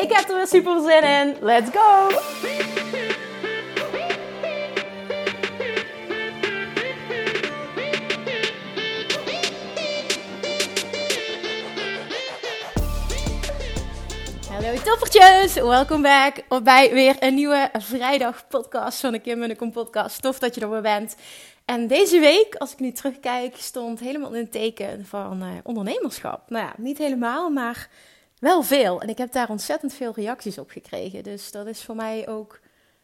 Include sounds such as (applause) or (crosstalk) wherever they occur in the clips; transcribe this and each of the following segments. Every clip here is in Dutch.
Ik heb er weer super zin in. Let's go! Hallo toppertjes, welkom back bij weer een nieuwe vrijdag podcast van de Kim en de Kom podcast. Tof dat je er weer bent. En deze week, als ik nu terugkijk, stond helemaal in het teken van uh, ondernemerschap. Nou ja, niet helemaal, maar wel veel. En ik heb daar ontzettend veel reacties op gekregen. Dus dat is voor mij ook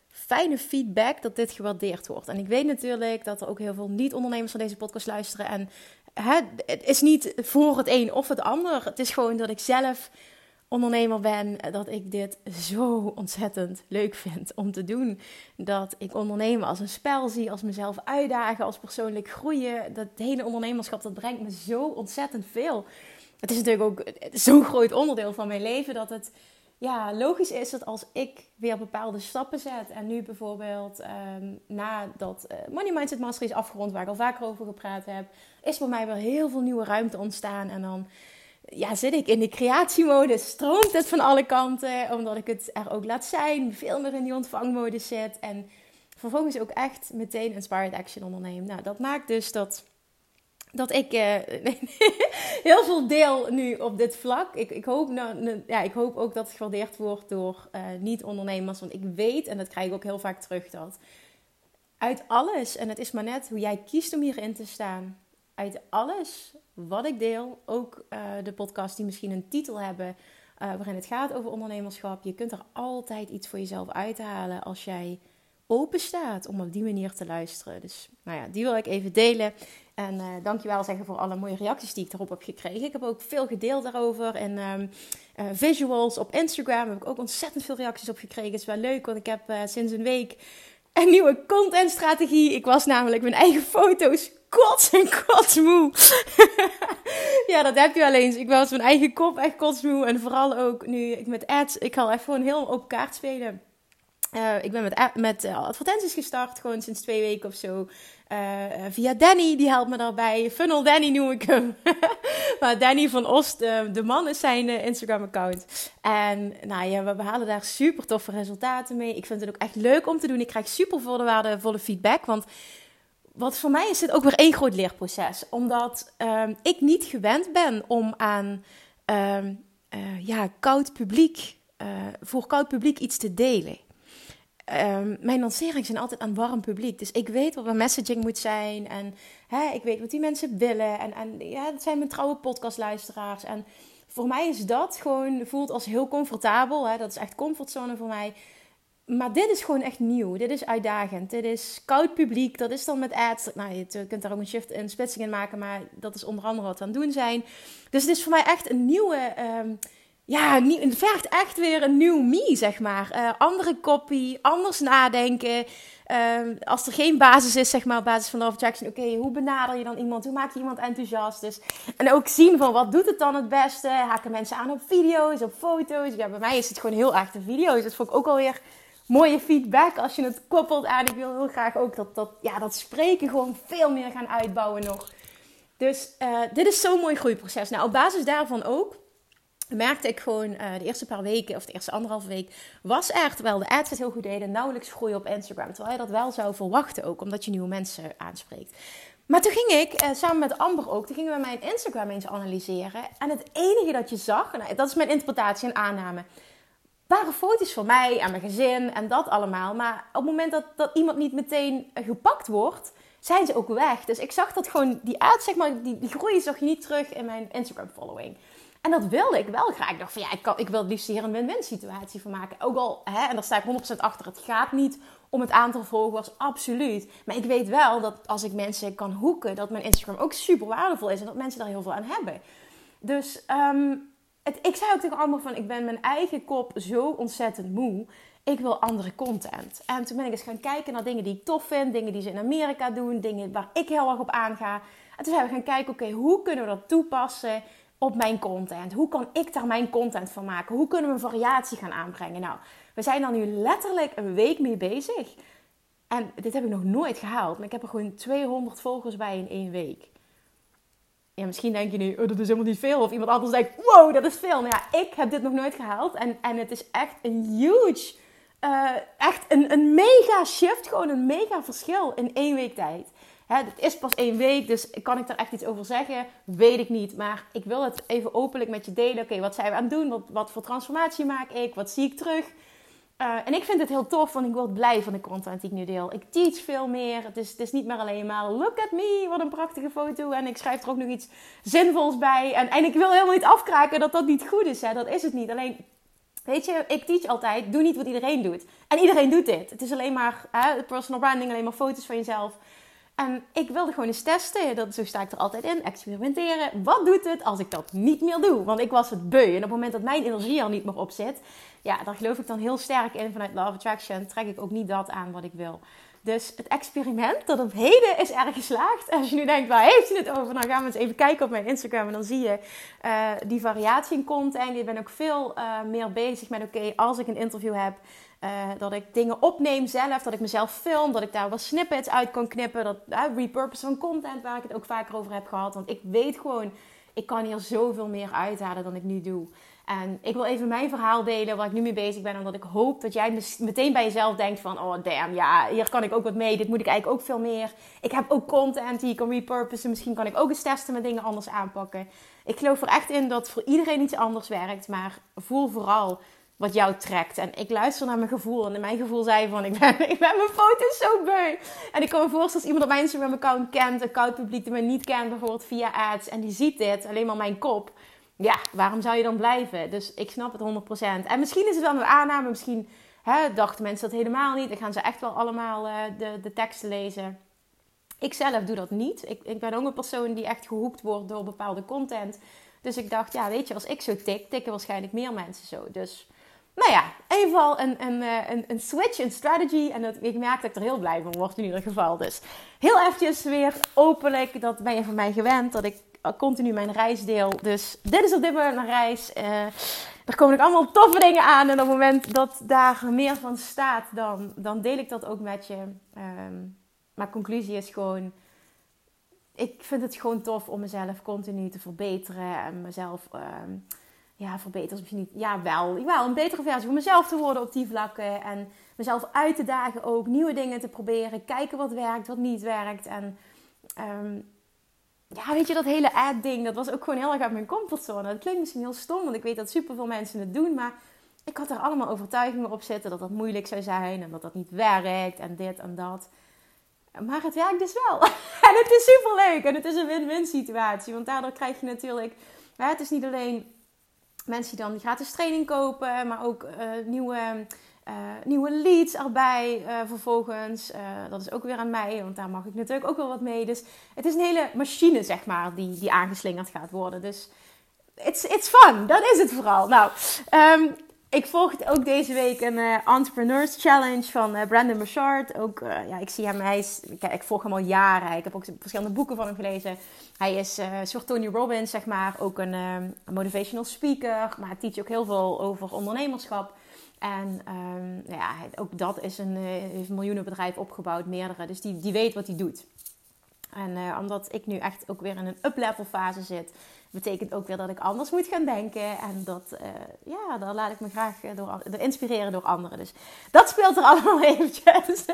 fijne feedback dat dit gewaardeerd wordt. En ik weet natuurlijk dat er ook heel veel niet-ondernemers van deze podcast luisteren. En hè, het is niet voor het een of het ander. Het is gewoon dat ik zelf ondernemer ben, dat ik dit zo ontzettend leuk vind om te doen. Dat ik ondernemen als een spel zie, als mezelf uitdagen, als persoonlijk groeien. Dat hele ondernemerschap, dat brengt me zo ontzettend veel. Het is natuurlijk ook zo'n groot onderdeel van mijn leven dat het ja, logisch is dat als ik weer bepaalde stappen zet. En nu bijvoorbeeld um, nadat uh, Money Mindset Mastery is afgerond, waar ik al vaker over gepraat heb, is bij mij weer heel veel nieuwe ruimte ontstaan. En dan ja, zit ik in de creatiemodus, stroomt het van alle kanten, omdat ik het er ook laat zijn, veel meer in die ontvangmodus zit en vervolgens ook echt meteen inspired action onderneem. Nou, dat maakt dus dat, dat ik uh, (laughs) heel veel deel nu op dit vlak. Ik, ik, hoop, nou, ja, ik hoop ook dat het gewaardeerd wordt door uh, niet-ondernemers, want ik weet, en dat krijg ik ook heel vaak terug, dat uit alles, en het is maar net hoe jij kiest om hierin te staan, uit alles wat ik deel, ook uh, de podcasts die misschien een titel hebben waarin het gaat over ondernemerschap, je kunt er altijd iets voor jezelf uithalen als jij open staat om op die manier te luisteren. Dus nou ja, die wil ik even delen. En uh, dankjewel zeggen voor alle mooie reacties die ik erop heb gekregen. Ik heb ook veel gedeeld daarover. En um, uh, visuals op Instagram heb ik ook ontzettend veel reacties op gekregen. Het is wel leuk, want ik heb uh, sinds een week een nieuwe contentstrategie. Ik was namelijk mijn eigen foto's kots en kotsmoe. (laughs) ja, dat heb je wel eens. Ik was mijn eigen kop echt kotsmoe. En vooral ook nu ik met ads... Ik ga even gewoon heel op kaart spelen. Uh, ik ben met, met uh, advertenties gestart, gewoon sinds twee weken of zo. Uh, via Danny, die helpt me daarbij. Funnel Danny noem ik hem. (laughs) maar Danny van Oost, de man, is zijn Instagram-account. En nou ja, we behalen daar super toffe resultaten mee. Ik vind het ook echt leuk om te doen. Ik krijg super volle feedback. Want wat voor mij is dit ook weer één groot leerproces. Omdat um, ik niet gewend ben om aan uh, ja, koud publiek, voor koud publiek iets te delen. Um, mijn lanceringen zijn altijd aan warm publiek. Dus ik weet wat mijn messaging moet zijn. En hè, ik weet wat die mensen willen. En, en ja, dat zijn mijn trouwe podcastluisteraars. En voor mij is dat gewoon, voelt als heel comfortabel. Hè? Dat is echt comfortzone voor mij. Maar dit is gewoon echt nieuw. Dit is uitdagend. Dit is koud publiek. Dat is dan met ads. Nou, je kunt daar ook een shift en splitsing in maken. Maar dat is onder andere wat we aan het doen zijn. Dus het is voor mij echt een nieuwe... Um, ja, het vergt echt weer een nieuw me, zeg maar. Uh, andere copy, anders nadenken. Uh, als er geen basis is, zeg maar, op basis van de Jackson. Oké, hoe benader je dan iemand? Hoe maak je iemand enthousiast? Dus, en ook zien van, wat doet het dan het beste? Haken mensen aan op video's, op foto's? Ja, bij mij is het gewoon heel erg de video's. Dat vond ik ook alweer mooie feedback als je het koppelt aan. Ik wil heel graag ook dat, dat, ja, dat spreken gewoon veel meer gaan uitbouwen nog. Dus uh, dit is zo'n mooi groeiproces. Nou, op basis daarvan ook merkte ik gewoon uh, de eerste paar weken, of de eerste anderhalve week, was er, terwijl de ads het heel goed deden, nauwelijks groei op Instagram. Terwijl je dat wel zou verwachten ook, omdat je nieuwe mensen aanspreekt. Maar toen ging ik, uh, samen met Amber ook, toen gingen we mijn Instagram eens analyseren. En het enige dat je zag, nou, dat is mijn interpretatie en aanname, waren foto's van mij en mijn gezin en dat allemaal. Maar op het moment dat, dat iemand niet meteen gepakt wordt, zijn ze ook weg. Dus ik zag dat gewoon, die ads, zeg maar, die, die groei zag je niet terug in mijn Instagram following. En dat wilde ik wel graag. Ik dacht van ja, ik, ik wil het liefst hier een win-win situatie van maken. Ook al, hè, en daar sta ik 100% achter, het gaat niet om het aantal volgers, absoluut. Maar ik weet wel dat als ik mensen kan hoeken, dat mijn Instagram ook super waardevol is en dat mensen daar heel veel aan hebben. Dus um, het, ik zei ook tegen allemaal van, ik ben mijn eigen kop zo ontzettend moe. Ik wil andere content. En toen ben ik eens gaan kijken naar dingen die ik tof vind. Dingen die ze in Amerika doen. Dingen waar ik heel erg op aanga. En toen zijn we gaan kijken, oké, hoe kunnen we dat toepassen op mijn content? Hoe kan ik daar mijn content van maken? Hoe kunnen we variatie gaan aanbrengen? Nou, we zijn er nu letterlijk een week mee bezig. En dit heb ik nog nooit gehaald. Maar ik heb er gewoon 200 volgers bij in één week. Ja, misschien denk je nu, oh, dat is helemaal niet veel. Of iemand anders denkt, wow, dat is veel. Maar ja, ik heb dit nog nooit gehaald. En, en het is echt een huge, uh, echt een, een mega shift. Gewoon een mega verschil in één week tijd. Het is pas één week, dus kan ik daar echt iets over zeggen? Weet ik niet. Maar ik wil het even openlijk met je delen. Oké, wat zijn we aan het doen? Wat, voor transformatie maak ik? Wat zie ik terug? Uh, en ik vind het heel tof, want ik word blij van de content die ik nu deel. Ik teach veel meer. Het is, het is niet meer alleen maar look at me, wat een prachtige foto. En ik schrijf er ook nog iets zinvols bij. En, en ik wil helemaal niet afkraken dat dat niet goed is. Hè. Dat is het niet. Alleen, weet je, ik teach altijd, doe niet wat iedereen doet. En iedereen doet dit. Het is alleen maar hè, personal branding, alleen maar foto's van jezelf. En ik wilde gewoon eens testen. Dat, zo sta ik er altijd in. Experimenteren. Wat doet het als ik dat niet meer doe? Want ik was het beu. En op het moment dat mijn energie al niet meer op zit, ja, daar geloof ik dan heel sterk in vanuit Love Attraction. Trek ik ook niet dat aan wat ik wil. Dus het experiment tot op heden is erg geslaagd. Als je nu denkt, waar heeft hij het over? Dan gaan we eens even kijken op mijn Instagram. En dan zie je uh, die variatie in content. Ik ben ook veel uh, meer bezig met, oké, als ik een interview heb... Uh, dat ik dingen opneem zelf, dat ik mezelf film, dat ik daar wat snippets uit kan knippen. Dat uh, repurpose van content, waar ik het ook vaker over heb gehad. Want ik weet gewoon, ik kan hier zoveel meer uithalen dan ik nu doe. En ik wil even mijn verhaal delen waar ik nu mee bezig ben. Omdat ik hoop dat jij meteen bij jezelf denkt van... Oh damn, ja, hier kan ik ook wat mee. Dit moet ik eigenlijk ook veel meer. Ik heb ook content die ik kan repurposen. Misschien kan ik ook eens testen met dingen anders aanpakken. Ik geloof er echt in dat voor iedereen iets anders werkt. Maar voel vooral wat jou trekt. En ik luister naar mijn gevoel. En mijn gevoel zei van, ik ben, (laughs) ik ben mijn foto's zo beu. En ik kan me voorstellen als iemand op mijn Instagram-account kent... een koud publiek die mij niet kent, bijvoorbeeld via ads... en die ziet dit, alleen maar mijn kop ja, waarom zou je dan blijven? Dus ik snap het 100%. En misschien is het wel een aanname, misschien hè, dachten mensen dat helemaal niet. Dan gaan ze echt wel allemaal uh, de, de teksten lezen. Ik zelf doe dat niet. Ik, ik ben ook een persoon die echt gehoekt wordt door bepaalde content. Dus ik dacht, ja, weet je, als ik zo tik, tikken waarschijnlijk meer mensen zo. Dus, nou ja, even een, een, eh, een, een switch in strategy. En dat, ik merk dat ik er heel blij van word in ieder geval. Dus heel eventjes weer openlijk, dat ben je van mij gewend, dat ik continu mijn reis deel. Dus dit is op dit moment mijn reis. Uh, er komen ook allemaal toffe dingen aan. En op het moment dat daar meer van staat, dan, dan deel ik dat ook met je. Um, maar conclusie is gewoon... Ik vind het gewoon tof om mezelf continu te verbeteren. En mezelf... Um, ja, verbeteren misschien niet. Ja, wel. Wel, een betere versie van mezelf te worden op die vlakken. En mezelf uit te dagen ook. Nieuwe dingen te proberen. Kijken wat werkt, wat niet werkt. En um, ja, weet je, dat hele ad-ding, dat was ook gewoon heel erg uit mijn comfortzone. Dat klinkt misschien heel stom, want ik weet dat superveel mensen het doen. Maar ik had er allemaal overtuigingen op zitten dat dat moeilijk zou zijn en dat dat niet werkt en dit en dat. Maar het werkt dus wel. (laughs) en het is superleuk en het is een win-win situatie. Want daardoor krijg je natuurlijk... het is niet alleen mensen die dan die gratis training kopen, maar ook uh, nieuwe uh, nieuwe leads erbij uh, vervolgens. Dat is ook weer aan mij, want daar mag ik natuurlijk ook wel wat mee. Dus het is een hele machine, zeg maar, die, die aangeslingerd gaat worden. Dus it's, it's fun, dat is het vooral. Nou, um, ik volgde ook deze week een Entrepreneurs Challenge van Brandon Bouchard. Ook, ja, ik zie hem, hij is, ik, ik, volg hem al jaren. Ik heb ook verschillende boeken van hem gelezen. Hij is een soort Tony Robbins, zeg maar. Ook een, een motivational speaker, maar hij teach ook heel veel over ondernemerschap. En um, ja, ook dat is een, uh, een miljoenenbedrijf opgebouwd, meerdere. Dus die, die weet wat hij doet. En uh, omdat ik nu echt ook weer in een up-level fase zit, betekent ook weer dat ik anders moet gaan denken. En dat, uh, ja, daar laat ik me graag door, door, inspireren door anderen. Dus dat speelt er (laughs) allemaal eventjes.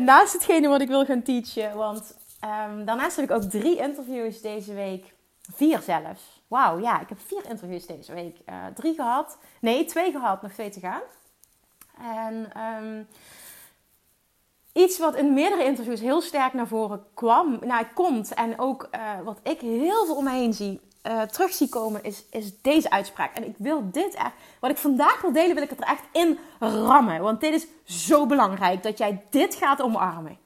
naast hetgene wat ik wil gaan teachen. Want um, daarnaast heb ik ook drie interviews deze week. Vier zelfs. Wauw, ja, ik heb vier interviews deze week. Drie gehad. Nee, twee gehad, nog twee te gaan. En um, iets wat in meerdere interviews heel sterk naar voren kwam, nou, komt en ook uh, wat ik heel veel om me heen zie, uh, terug zie komen, is, is deze uitspraak. En ik wil dit echt, wat ik vandaag wil delen, wil ik het er echt in rammen. Want dit is zo belangrijk dat jij dit gaat omarmen.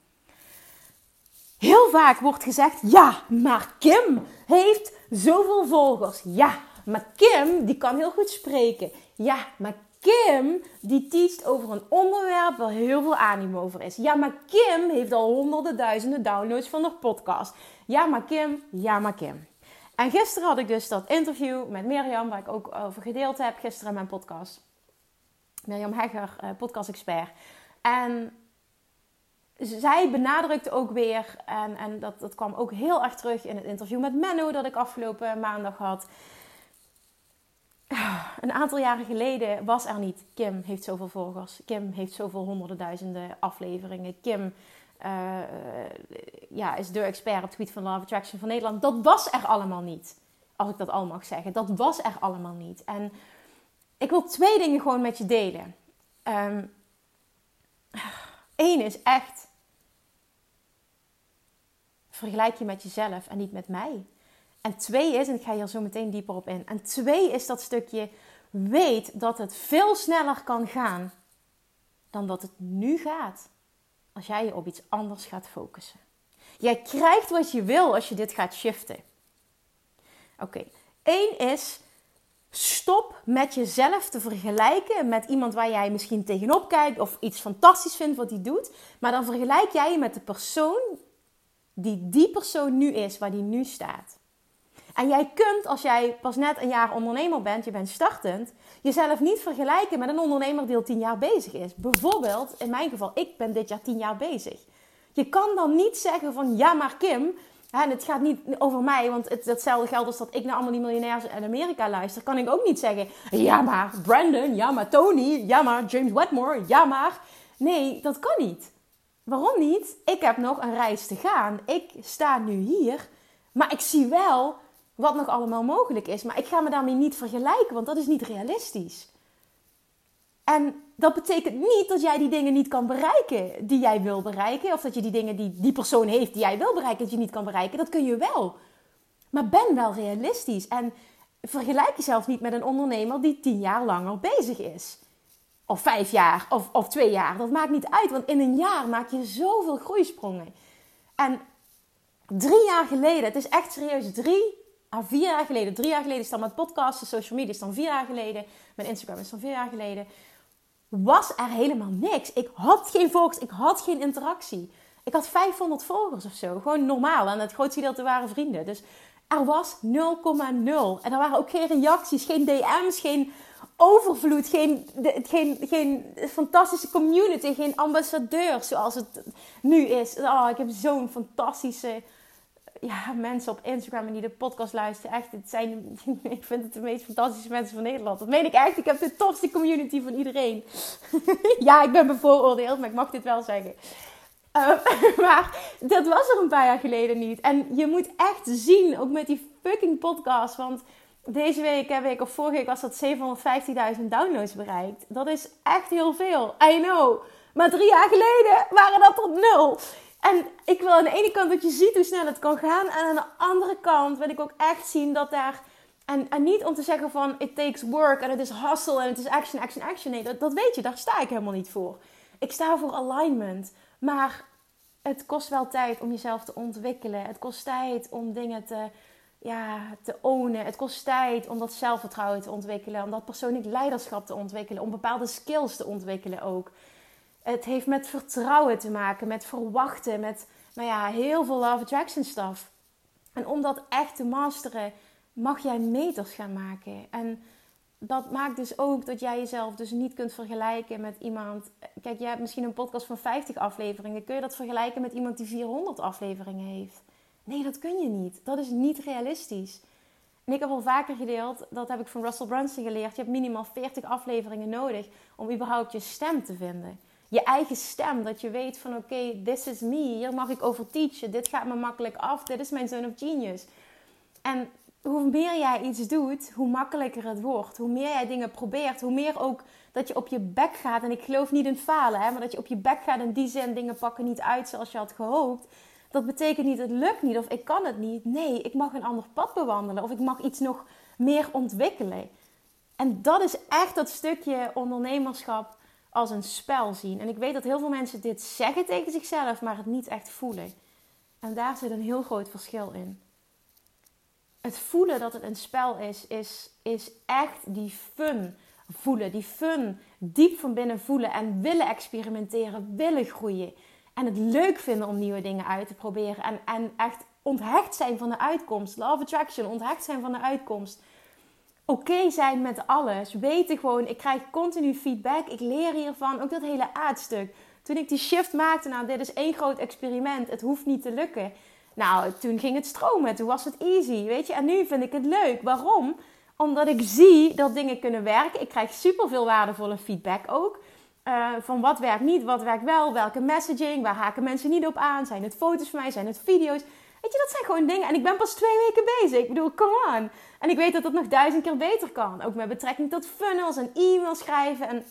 Heel vaak wordt gezegd: ja, maar Kim heeft zoveel volgers. Ja, maar Kim, die kan heel goed spreken. Ja, maar Kim, die teacht over een onderwerp waar heel veel animo over is. Ja, maar Kim heeft al honderden duizenden downloads van haar podcast. Ja, maar Kim, ja, maar Kim. En gisteren had ik dus dat interview met Mirjam, waar ik ook over gedeeld heb, gisteren in mijn podcast. Mirjam Hegger, eh, podcast-expert. En zij benadrukte ook weer, en, en dat, dat kwam ook heel erg terug in het interview met Menno dat ik afgelopen maandag had. (sighs) Een aantal jaren geleden was er niet. Kim heeft zoveel volgers. Kim heeft zoveel honderden duizenden afleveringen. Kim uh, ja, is de expert op het gebied van Love Attraction van Nederland. Dat was er allemaal niet. Als ik dat al mag zeggen. Dat was er allemaal niet. En ik wil twee dingen gewoon met je delen. Eén ehm, (sighs) is echt. Vergelijk je met jezelf en niet met mij. En twee is, en ik ga hier zo meteen dieper op in. En twee is dat stukje weet dat het veel sneller kan gaan dan dat het nu gaat als jij je op iets anders gaat focussen. Jij krijgt wat je wil als je dit gaat shiften. Oké, één is stop met jezelf te vergelijken met iemand waar jij misschien tegenop kijkt of iets fantastisch vindt wat hij doet. Maar dan vergelijk jij je met de persoon die die persoon nu is, waar die nu staat. En jij kunt, als jij pas net een jaar ondernemer bent, je bent startend, jezelf niet vergelijken met een ondernemer die al tien jaar bezig is. Bijvoorbeeld, in mijn geval, ik ben dit jaar tien jaar bezig. Je kan dan niet zeggen van, ja maar Kim, en het gaat niet over mij, want het, hetzelfde geldt als dat ik naar allemaal die miljonairs in Amerika luister. Kan ik ook niet zeggen, ja maar Brandon, ja maar Tony, ja maar James Wedmore, ja maar. Nee, dat kan niet. Waarom niet? Ik heb nog een reis te gaan. Ik sta nu hier, maar ik zie wel wat nog allemaal mogelijk is. Maar ik ga me daarmee niet vergelijken, want dat is niet realistisch. En dat betekent niet dat jij die dingen niet kan bereiken die jij wil bereiken. Of dat je die dingen die die persoon heeft die jij wil bereiken, dat je niet kan bereiken. Dat kun je wel. Maar ben wel realistisch. En vergelijk jezelf niet met een ondernemer die tien jaar langer bezig is. Of vijf jaar, of, of twee jaar. Dat maakt niet uit, want in een jaar maak je zoveel groeisprongen. En drie jaar geleden, het is echt serieus, drie ah, vier jaar geleden, drie jaar geleden is dan met podcasten, social media is dan vier jaar geleden, mijn Instagram is dan vier jaar geleden, was er helemaal niks. Ik had geen volgers, ik had geen interactie. Ik had 500 volgers of zo, gewoon normaal. En het grootste gedeelte waren vrienden. Dus er was 0,0. En er waren ook geen reacties, geen DM's, geen overvloed, geen, geen, geen fantastische community, geen ambassadeur zoals het nu is. Oh, ik heb zo'n fantastische ja, mensen op Instagram en die de podcast luisteren. Echt, het zijn, (laughs) ik vind het de meest fantastische mensen van Nederland. Dat meen ik echt. Ik heb de tofste community van iedereen. (laughs) ja, ik ben bevooroordeeld, maar ik mag dit wel zeggen. Uh, (laughs) maar dat was er een paar jaar geleden niet. En je moet echt zien, ook met die fucking podcast. Want deze week, heb ik of vorige week was dat 750.000 downloads bereikt. Dat is echt heel veel. I know. Maar drie jaar geleden waren dat tot nul. En ik wil aan de ene kant dat je ziet hoe snel het kan gaan. En aan de andere kant wil ik ook echt zien dat daar. En, en niet om te zeggen van it takes work en het is hustle en het is action, action, action. Nee, dat, dat weet je, daar sta ik helemaal niet voor. Ik sta voor alignment. Maar het kost wel tijd om jezelf te ontwikkelen. Het kost tijd om dingen te, ja, te ownen. Het kost tijd om dat zelfvertrouwen te ontwikkelen. Om dat persoonlijk leiderschap te ontwikkelen. Om bepaalde skills te ontwikkelen ook. Het heeft met vertrouwen te maken, met verwachten, met nou ja, heel veel love attraction stuff. En om dat echt te masteren, mag jij meters gaan maken. En dat maakt dus ook dat jij jezelf dus niet kunt vergelijken met iemand. Kijk, jij hebt misschien een podcast van 50 afleveringen. Kun je dat vergelijken met iemand die 400 afleveringen heeft? Nee, dat kun je niet. Dat is niet realistisch. En ik heb al vaker gedeeld, dat heb ik van Russell Brunson geleerd. Je hebt minimaal 40 afleveringen nodig om überhaupt je stem te vinden je eigen stem. Dat je weet van oké, this is me. Hier mag ik over teachen. Dit gaat me makkelijk af. Dit is mijn zone of genius. En hoe meer jij iets doet, hoe makkelijker het wordt. Hoe meer jij dingen probeert, hoe meer ook dat je op je bek gaat. En ik geloof niet in falen, hè, maar dat je op je bek gaat in die zin dingen pakken niet uit zoals je had gehoopt. Dat betekent niet het lukt niet of ik kan het niet. Nee, ik mag een ander pad bewandelen of ik mag iets nog meer ontwikkelen. En dat is echt dat stukje ondernemerschap als een spel zien. En ik weet dat heel veel mensen dit zeggen tegen zichzelf, maar het niet echt voelen. En daar zit een heel groot verschil in. het voelen dat het een spel is, is, is echt die fun voelen. Die fun diep van binnen voelen en willen experimenteren, willen groeien. En het leuk vinden om nieuwe dingen uit te proberen. En, en echt onthecht zijn van de uitkomst. Love attraction, onthecht zijn van de uitkomst. Oké zijn met alles. Weten gewoon, ik krijg continu feedback. Ik leer hiervan. Ook dat hele aardstuk. Toen ik die shift maakte, nou, dit is één groot experiment. Het hoeft niet te lukken. Nou, toen ging het stromen. Toen was het easy, weet je. En nu vind ik het leuk. Waarom? Omdat ik zie dat dingen kunnen werken. Ik krijg super veel waardevolle feedback ook. Uh, van wat werkt niet, wat werkt wel, welke messaging, waar haken mensen niet op aan. Zijn het foto's van mij, zijn het video's? Weet je, dat zijn gewoon dingen. En ik ben pas twee weken bezig. Ik bedoel, come on. En ik weet dat dat nog duizend keer beter kan. Ook met betrekking tot funnels en e-mails schrijven. En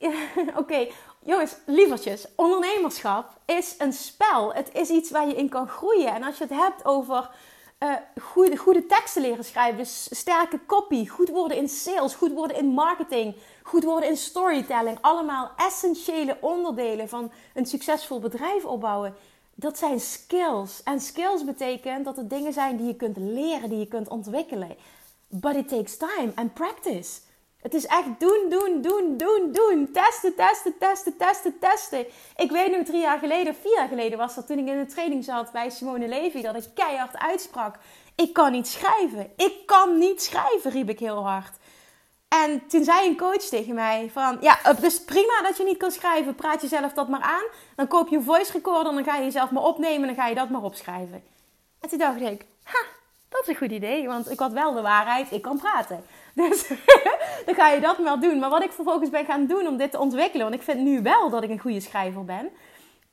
(laughs) Oké, jongens, lievertjes. Ondernemerschap is een spel. Het is iets waar je in kan groeien. En als je het hebt over uh, goede, goede teksten leren schrijven, sterke copy, goed worden in sales, goed worden in marketing, goed worden in storytelling. Allemaal essentiële onderdelen van een succesvol bedrijf opbouwen. Dat zijn skills. En skills betekent dat het dingen zijn die je kunt leren, die je kunt ontwikkelen. But it takes time and practice. Het is echt doen, doen, doen, doen, doen. Testen, testen, testen, testen, testen. Ik weet nog drie jaar geleden, vier jaar geleden was dat toen ik in een training zat bij Simone Levy, dat ik keihard uitsprak. Ik kan niet schrijven. Ik kan niet schrijven, riep ik heel hard. En toen zei een coach tegen mij van, ja, is prima dat je niet kan schrijven. Praat jezelf dat maar aan. Dan koop je een voice recorder en dan ga je jezelf maar opnemen en dan ga je dat maar opschrijven. En toen dacht ik, ha, dat is een goed idee, want ik had wel de waarheid, ik kan praten. (laughs) Dus (laughs) dan ga je dat maar doen. Maar wat ik vervolgens ben gaan doen om dit te ontwikkelen, want ik vind nu wel dat ik een goede schrijver ben.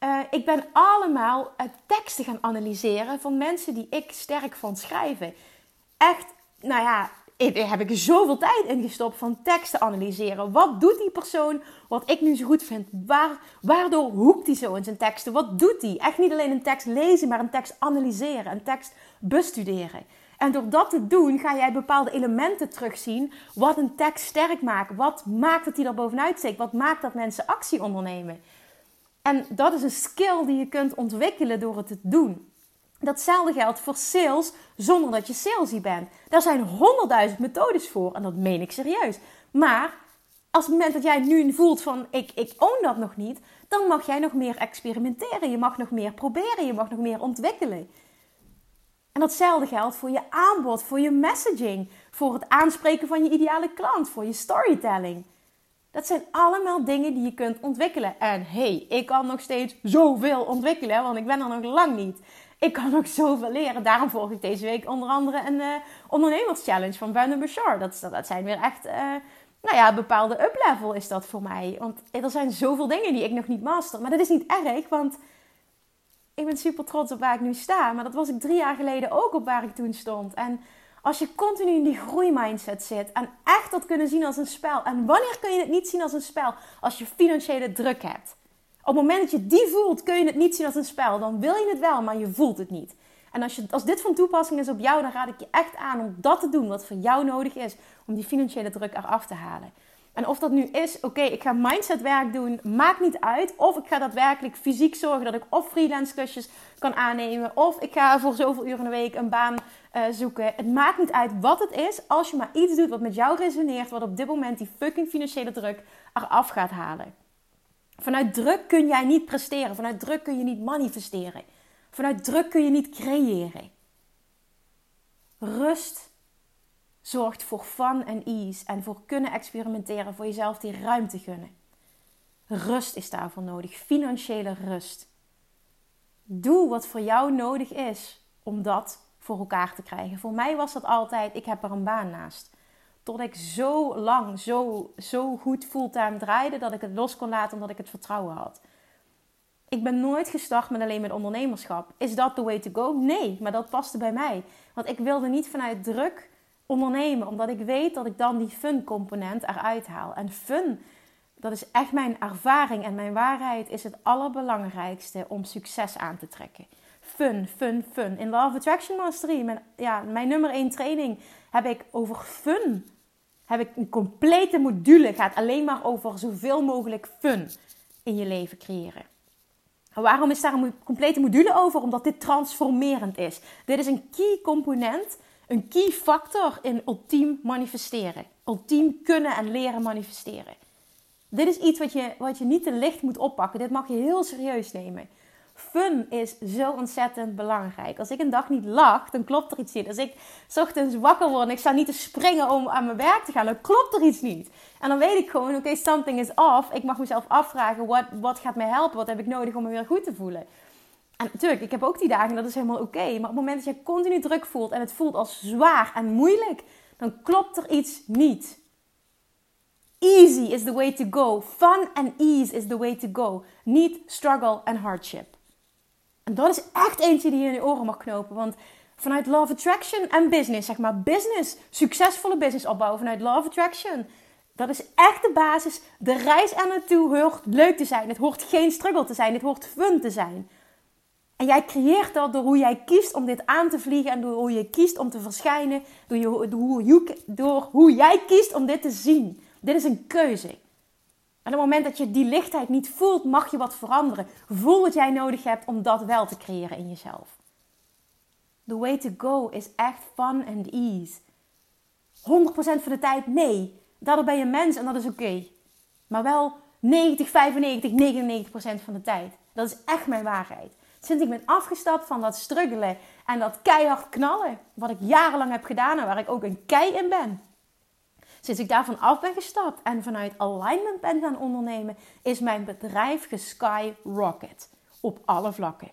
Uh, ik ben allemaal uh, teksten gaan analyseren van mensen die ik sterk vond schrijven. Echt, nou ja, daar heb ik zoveel tijd in gestopt van teksten analyseren. Wat doet die persoon wat ik nu zo goed vind? Waar, waardoor hoekt hij zo in zijn teksten? Wat doet hij? Echt niet alleen een tekst lezen, maar een tekst analyseren, een tekst bestuderen. En door dat te doen ga jij bepaalde elementen terugzien. Wat een tekst sterk maakt. Wat maakt dat hij er bovenuit steekt. Wat maakt dat mensen actie ondernemen. En dat is een skill die je kunt ontwikkelen door het te doen. Datzelfde geldt voor sales zonder dat je salesy bent. Daar zijn honderdduizend methodes voor en dat meen ik serieus. Maar als het moment dat jij nu voelt van ik, ik own dat nog niet, dan mag jij nog meer experimenteren. Je mag nog meer proberen, je mag nog meer ontwikkelen. En datzelfde geldt voor je aanbod, voor je messaging, voor het aanspreken van je ideale klant, voor je storytelling. Dat zijn allemaal dingen die je kunt ontwikkelen. En hey, ik kan nog steeds zoveel ontwikkelen, want ik ben er nog lang niet. Ik kan nog zoveel leren. Daarom volg ik deze week onder andere een uh, ondernemerschallenge van Brandon Bouchard. Dat, dat zijn weer echt, uh, nou ja, bepaalde up-level is dat voor mij. Want er zijn zoveel dingen die ik nog niet master. Maar dat is niet erg, want ik ben super trots op waar ik nu sta. Maar dat was ik drie jaar geleden ook op waar ik toen stond. En als je continu in die groeimindset zit en echt dat kunnen zien als een spel. En wanneer kun je het niet zien als een spel? Als je financiële druk hebt. Op het moment dat je die voelt, kun je het niet zien als een spel. Dan wil je het wel, maar je voelt het niet. En als, je, als dit van toepassing is op jou, dan raad ik je echt aan om dat te doen wat voor jou nodig is om die financiële druk eraf te halen. En of dat nu is, oké, ik ga mindsetwerk doen, maakt niet uit. Of ik ga daadwerkelijk fysiek zorgen dat ik of freelance klusjes kan aannemen. Of ik ga voor zoveel uur in de week een baan uh, zoeken. Het maakt niet uit wat het is, als je maar iets doet wat met jou resoneert. Wat op dit moment die fucking financiële druk eraf gaat halen. Vanuit druk kun jij niet presteren. Vanuit druk kun je niet manifesteren. Vanuit druk kun je niet creëren. Rust zorgt voor fun en ease en voor kunnen experimenteren, voor jezelf die ruimte gunnen. Rust is daarvoor nodig, financiële rust. Doe wat voor jou nodig is om dat voor elkaar te krijgen. Voor mij was dat altijd, ik heb er een baan naast. Tot ik zo lang, zo, zo goed fulltime draaide dat ik het los kon laten omdat ik het vertrouwen had. Ik ben nooit gestart met alleen met ondernemerschap. Is dat the way to go? Nee, maar dat paste bij mij. Want ik wilde niet vanuit druk ondernemen, omdat ik weet dat ik dan die fun component eruit haal. En fun, dat is echt mijn ervaring en mijn waarheid, is het allerbelangrijkste om succes aan te trekken. Fun, fun, fun. In Love Attraction Mastery, mijn, ja, mijn nummer 1 training, heb ik over fun. Heb ik een complete module, gaat alleen maar over zoveel mogelijk fun in je leven creëren. Waarom is daar een complete module over? Omdat dit transformerend is. Dit is een key component, een key factor in ultiem manifesteren. Ultiem kunnen en leren manifesteren. Dit is iets wat je, wat je niet te licht moet oppakken. Dit mag je heel serieus nemen. Fun is zo ontzettend belangrijk. Als ik een dag niet lach, dan klopt er iets niet. Als ik ochtends wakker word en ik sta niet te springen om aan mijn werk te gaan, dan klopt er iets niet. En dan weet ik gewoon, oké, something is off. Ik mag mezelf afvragen, wat, wat gaat mij helpen? Wat heb ik nodig om me weer goed te voelen? En natuurlijk, ik heb ook die dagen, dat is helemaal oké. Maar op het moment dat je continu druk voelt en het voelt als zwaar en moeilijk, dan klopt er iets niet. Easy is the way to go. Fun and ease is the way to go. Niet struggle and hardship. En dat is echt eentje die je in je oren mag knopen. Want vanuit Love Attraction en business, zeg maar business, succesvolle business opbouwen vanuit Love Attraction. Dat is echt de basis. De reis er naartoe hoort leuk te zijn. Het hoort geen struggle te zijn. Het hoort fun te zijn. En jij creëert dat door hoe jij kiest om dit aan te vliegen en door hoe je kiest om te verschijnen, door, je, hoe, door hoe jij kiest om dit te zien. Dit is een keuze. En op het moment dat je die lichtheid niet voelt, mag je wat veranderen. Voel wat jij nodig hebt om dat wel te creëren in jezelf. The way to go is echt fun and ease. 100% van de tijd nee. Daardoor ben je mens en dat is oké. Maar wel 90, 95, 99% van de tijd. Dat is echt mijn waarheid. Sinds ik ben afgestapt van dat struggelen en dat keihard knallen, wat ik jarenlang heb gedaan en waar ik ook een kei in ben. Sinds ik daarvan af ben gestapt en vanuit alignment ben gaan ondernemen, is mijn bedrijf geskyrocket. Op alle vlakken.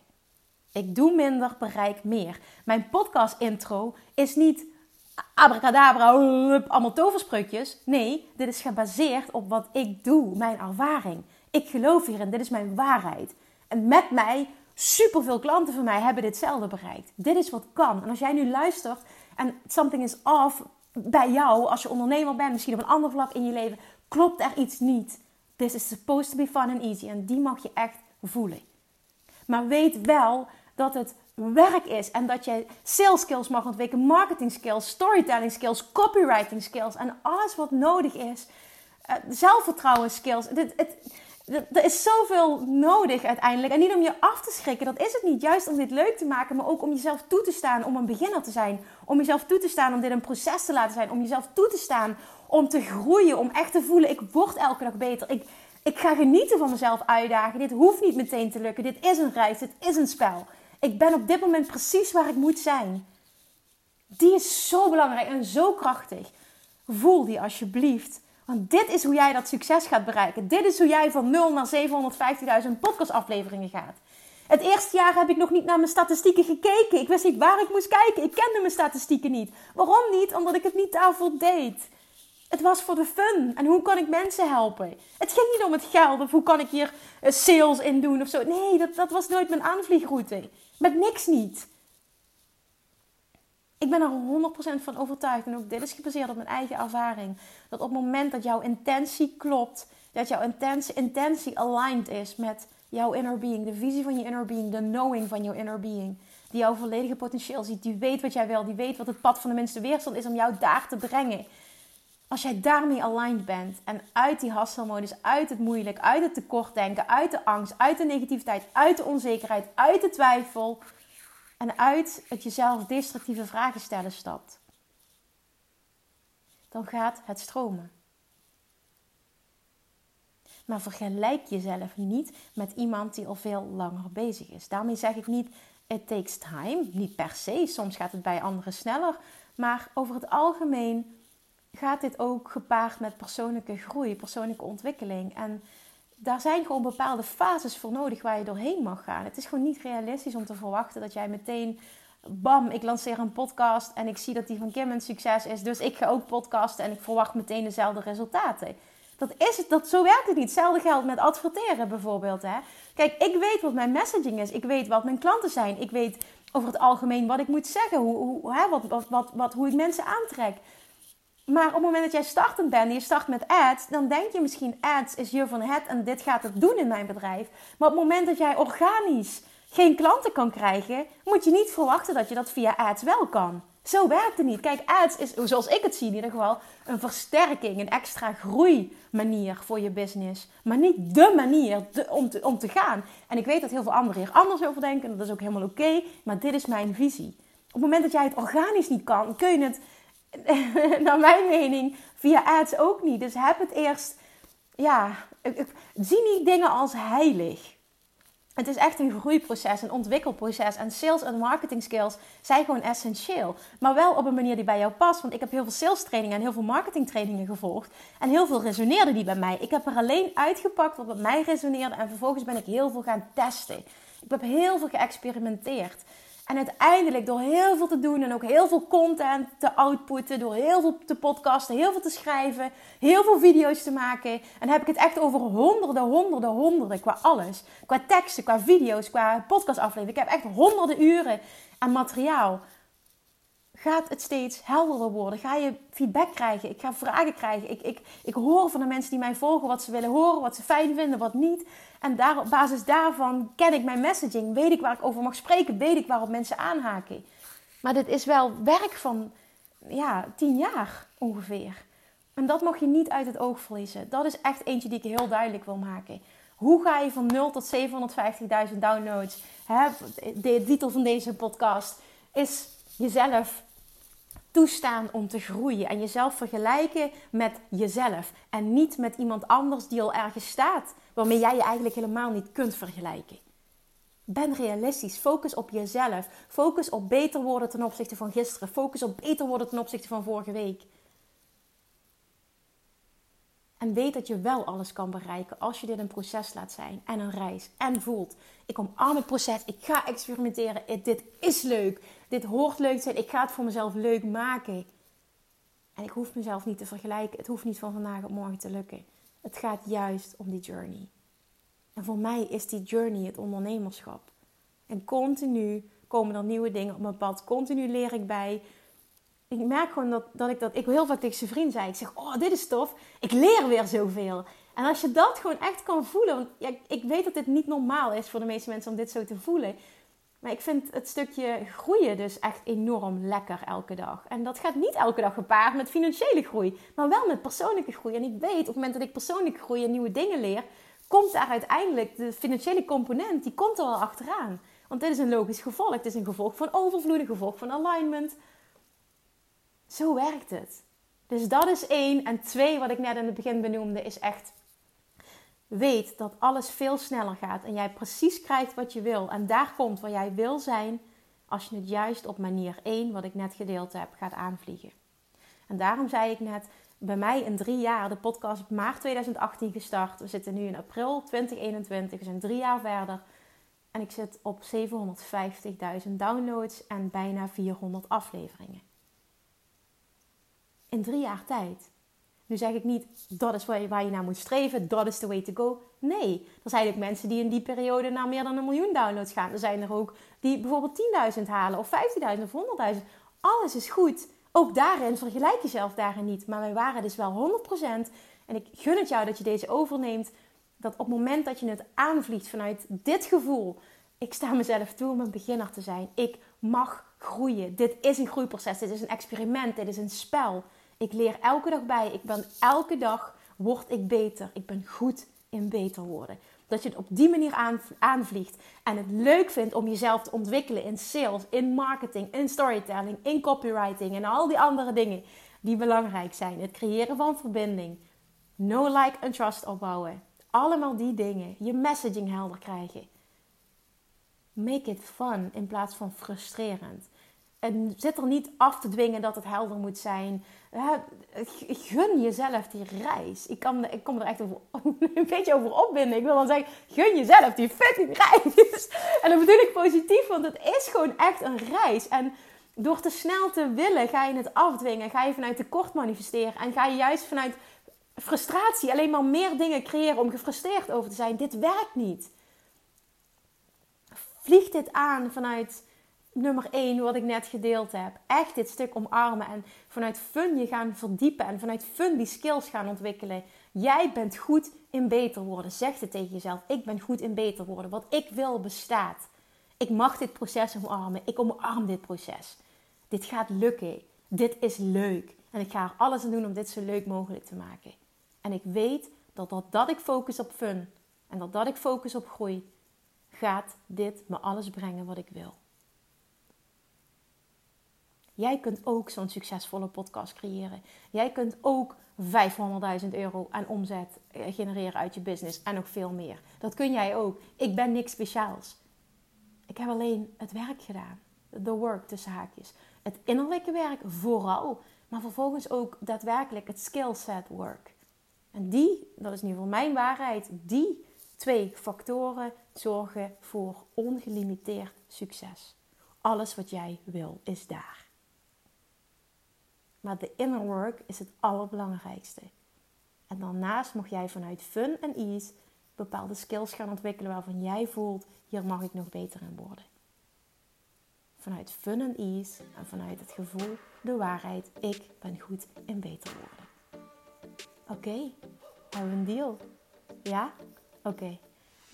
Ik doe minder, bereik meer. Mijn podcast intro is niet abracadabra, allemaal toverspreukjes. Nee, dit is gebaseerd op wat ik doe, mijn ervaring. Ik geloof hierin, dit is mijn waarheid. En met mij, superveel klanten van mij hebben ditzelfde bereikt. Dit is wat kan. En als jij nu luistert en something is off bij jou, als je ondernemer bent, misschien op een ander vlak in je leven, klopt er iets niet. This is supposed to be fun and easy. En die mag je echt voelen. Maar weet wel dat het werk is en dat je sales skills mag ontwikkelen, marketing skills, storytelling skills, copywriting skills en alles wat nodig is. Uh, zelfvertrouwen skills. Het, er is zoveel nodig uiteindelijk. En niet om je af te schrikken, dat is het niet. Juist om dit leuk te maken, maar ook om jezelf toe te staan om een beginner te zijn. Om jezelf toe te staan om dit een proces te laten zijn. Om jezelf toe te staan om te groeien. Om echt te voelen, ik word elke dag beter. Ik, ik ga genieten van mezelf uitdagen. Dit hoeft niet meteen te lukken. Dit is een reis, dit is een spel. Ik ben op dit moment precies waar ik moet zijn. Die is zo belangrijk en zo krachtig. Voel die alsjeblieft. Want dit is hoe jij dat succes gaat bereiken. Dit is hoe jij van 0 naar 750.000 podcastafleveringen gaat. Het eerste jaar heb ik nog niet naar mijn statistieken gekeken. Ik wist niet waar ik moest kijken. Ik kende mijn statistieken niet. Waarom niet? Omdat ik het niet daarvoor deed. Het was voor de fun. En hoe kan ik mensen helpen? Het ging niet om het geld of hoe kan ik hier eh, sales in doen of zo. Nee, dat, dat was nooit mijn aanvliegroute. Met niks niet. Ik ben er 100% van overtuigd, en ook dit is gebaseerd op mijn eigen ervaring, dat op het moment dat jouw intentie klopt, dat jouw intentie, intentie aligned is met jouw inner being, de visie van je inner being, de knowing van jouw inner being, die jouw volledige potentieel ziet, die weet wat jij wil, die weet wat het pad van de minste weerstand is om jou daar te brengen. Als jij daarmee aligned bent en uit die hasselmodus, uit het moeilijk, uit het tekortdenken, uit de angst, uit de negativiteit, uit de onzekerheid, uit de twijfel, en uit het jezelf destructieve vragen stellen stapt, dan gaat het stromen. Maar vergelijk jezelf niet met iemand die al veel langer bezig is. Daarmee zeg ik niet, it takes time. Niet per se, soms gaat het bij anderen sneller. Maar over het algemeen gaat dit ook gepaard met persoonlijke groei, persoonlijke ontwikkeling. En daar zijn gewoon bepaalde fases voor nodig waar je doorheen mag gaan. Het is gewoon niet realistisch om te verwachten dat jij meteen, bam, ik lanceer een podcast en ik zie dat die van Kim een succes is. Dus ik ga ook podcasten en ik verwacht meteen dezelfde resultaten. Dat is het, dat, zo werkt het niet. Hetzelfde geldt met adverteren bijvoorbeeld. Hè? Kijk, ik weet wat mijn messaging is. Ik weet wat mijn klanten zijn. Ik weet over het algemeen wat ik moet zeggen. Hoe, hoe, hè, wat, wat, wat, hoe ik mensen aantrek. Maar op het moment dat jij startend bent en je start met ads, dan denk je misschien ads is hier van het en dit gaat het doen in mijn bedrijf. Maar op het moment dat jij organisch geen klanten kan krijgen, moet je niet verwachten dat je dat via ads wel kan. Zo werkt het niet. Kijk, ads is, zoals ik het zie in ieder geval, een versterking, een extra groeimanier voor je business. Maar niet de manier om, te, gaan. En ik weet dat heel veel anderen hier anders over denken. En dat is ook helemaal oké. maar dit is mijn visie. Op het moment dat jij het organisch niet kan, kun je het, (laughs) naar mijn mening, via ads ook niet. Dus heb het eerst, ja, zie niet dingen als heilig. Het is echt een groeiproces, een ontwikkelproces. En sales en marketing skills zijn gewoon essentieel. Maar wel op een manier die bij jou past. Want ik heb heel veel sales trainingen en heel veel marketing trainingen gevolgd. En heel veel resoneerde die bij mij. Ik heb er alleen uitgepakt wat bij mij resoneerde. En vervolgens ben ik heel veel gaan testen. Ik heb heel veel geëxperimenteerd. En uiteindelijk door heel veel te doen en ook heel veel content te outputten, door heel veel te podcasten, heel veel te schrijven, heel veel video's te maken. En heb ik het echt over honderden, honderden, honderden qua alles. Qua teksten, qua video's, qua podcastafleveringen. Ik heb echt honderden uren aan materiaal gaat het steeds helderder worden. Ga je feedback krijgen. Ik ga vragen krijgen. Ik, ik, ik hoor van de mensen die mij volgen wat ze willen horen, wat ze fijn vinden, wat niet. En daar, op basis daarvan ken ik mijn messaging. Weet ik waar ik over mag spreken. Weet ik waarop mensen aanhaken. Maar dit is wel werk van ja, tien jaar ongeveer. En dat mag je niet uit het oog verliezen. Dat is echt eentje die ik heel duidelijk wil maken. Hoe ga je van 0 tot 750.000 downloads? Hè? De titel van deze podcast is jezelf toestaan om te groeien en jezelf vergelijken met jezelf en niet met iemand anders die al ergens staat, waarmee jij je eigenlijk helemaal niet kunt vergelijken. Ben realistisch. Focus op jezelf. Focus op beter worden ten opzichte van gisteren. Focus op beter worden ten opzichte van vorige week. En weet dat je wel alles kan bereiken als je dit een proces laat zijn en een reis. En voelt, ik omarm het proces, ik ga experimenteren, dit is leuk, dit hoort leuk te zijn, ik ga het voor mezelf leuk maken. En ik hoef mezelf niet te vergelijken, het hoeft niet van vandaag op morgen te lukken. Het gaat juist om die journey. En voor mij is die journey het ondernemerschap. En continu komen er nieuwe dingen op mijn pad, continu leer ik bij ik merk gewoon dat, dat ik dat... Ik heel vaak tegen zijn vriend zei. Ik zeg, oh, dit is tof. Ik leer weer zoveel. En als je dat gewoon echt kan voelen... Want ja, ik weet dat dit niet normaal is voor de meeste mensen om dit zo te voelen. Maar ik vind het stukje groeien dus echt enorm lekker elke dag. En dat gaat niet elke dag gepaard met financiële groei. Maar wel met persoonlijke groei. En ik weet, op het moment dat ik persoonlijke groei en nieuwe dingen leer... Komt daar uiteindelijk de financiële component, die komt er wel achteraan. Want dit is een logisch gevolg. Het is een gevolg van overvloed, een gevolg van alignment zo werkt het. Dus dat is één. En twee, wat ik net in het begin benoemde, is echt. Weet dat alles veel sneller gaat en jij precies krijgt wat je wil. En daar komt waar jij wil zijn als je het juist op manier 1, wat ik net gedeeld heb, gaat aanvliegen. En daarom zei ik net, bij mij in drie jaar, de podcast maart 2018 gestart. We zitten nu in april 2021, we zijn drie jaar verder. En ik zit op 750.000 downloads en bijna 400 afleveringen in drie jaar tijd. Nu zeg ik niet, dat is waar je, waar je naar moet streven, dat is the way to go. Nee, er zijn ook mensen die in die periode naar meer dan een miljoen downloads gaan. Er zijn er ook die bijvoorbeeld 10.000 halen of 15.000 of 100.000. Alles is goed. Ook daarin vergelijk jezelf daarin niet. Maar wij waren dus wel 100%. En ik gun het jou dat je deze overneemt. Dat op het moment dat je het aanvliegt vanuit dit gevoel. Ik sta mezelf toe om een beginner te zijn. Ik mag groeien. Dit is een groeiproces. Dit is een experiment. Dit is een spel. Ik leer elke dag bij. Ik ben elke dag word ik beter. Ik ben goed in beter worden. Dat je het op die manier aanvliegt en het leuk vindt om jezelf te ontwikkelen in sales, in marketing, in storytelling, in copywriting en al die andere dingen die belangrijk zijn. Het creëren van verbinding, no like en trust opbouwen. Allemaal die dingen. Je messaging helder krijgen. Make it fun in plaats van frustrerend. En zit er niet af te dwingen dat het helder moet zijn. gun jezelf die reis. Ik, ik kom er echt over, (laughs) een beetje over opbinden. Ik wil dan zeggen, gun jezelf die fucking reis. (laughs) En dat bedoel ik positief, want het is gewoon echt een reis. En door te snel te willen, ga je het afdwingen. Ga je vanuit tekort manifesteren. En ga je juist vanuit frustratie alleen maar meer dingen creëren om gefrustreerd over te zijn. Dit werkt niet. Vlieg dit aan vanuit nummer 1, wat ik net gedeeld heb. Echt dit stuk omarmen en vanuit fun je gaan verdiepen en vanuit fun die skills gaan ontwikkelen. Jij bent goed in beter worden. Zeg het tegen jezelf. Ik ben goed in beter worden. Wat ik wil bestaat. Ik mag dit proces omarmen. Ik omarm dit proces. Dit gaat lukken. Dit is leuk. En ik ga er alles aan doen om dit zo leuk mogelijk te maken. En ik weet dat dat, dat ik focus op fun en dat dat ik focus op groei, gaat dit me alles brengen wat ik wil. Jij kunt ook zo'n succesvolle podcast creëren. Jij kunt ook 500.000 euro aan omzet eh, genereren uit je business en nog veel meer. Dat kun jij ook. Ik ben niks speciaals. Ik heb alleen het werk gedaan. The work tussen haakjes. Het innerlijke werk vooral, maar vervolgens ook daadwerkelijk het skillset work. En die, dat is nu voor mijn waarheid, die twee factoren zorgen voor ongelimiteerd succes. Alles wat jij wil is daar. Maar de inner work is het allerbelangrijkste. En daarnaast mag jij vanuit fun en ease bepaalde skills gaan ontwikkelen waarvan jij voelt, hier mag ik nog beter in worden. Vanuit fun en ease en vanuit het gevoel, de waarheid, ik ben goed in beter worden. Oké, hebben we een deal? Ja? Oké.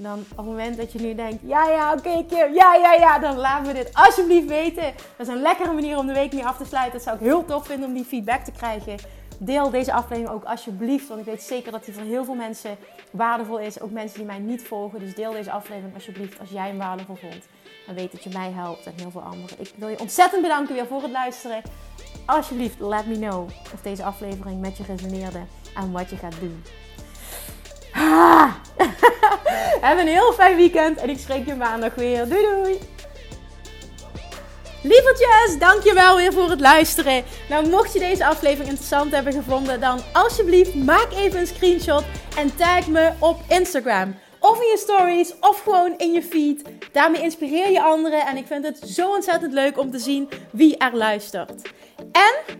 Dan op het moment dat je nu denkt, ja, ja, oké, okay, ja, ja, ja, dan laten we dit alsjeblieft weten. Dat is een lekkere manier om de week mee af te sluiten. Dat zou ik heel tof vinden om die feedback te krijgen. Deel deze aflevering ook alsjeblieft, want ik weet zeker dat die voor heel veel mensen waardevol is. Ook mensen die mij niet volgen. Dus deel deze aflevering alsjeblieft als jij hem waardevol vond. En weet dat je mij helpt en heel veel anderen. Ik wil je ontzettend bedanken weer voor het luisteren. Alsjeblieft, let me know of deze aflevering met je resoneerde en wat je gaat doen. (laughs) Heb een heel fijn weekend en ik spreek je maandag weer. Doei doei! Lievertjes, dankjewel weer voor het luisteren. Nou, mocht je deze aflevering interessant hebben gevonden, dan alsjeblieft maak even een screenshot en tag me op Instagram. Of in je stories, of gewoon in je feed. Daarmee inspireer je anderen en ik vind het zo ontzettend leuk om te zien wie er luistert. En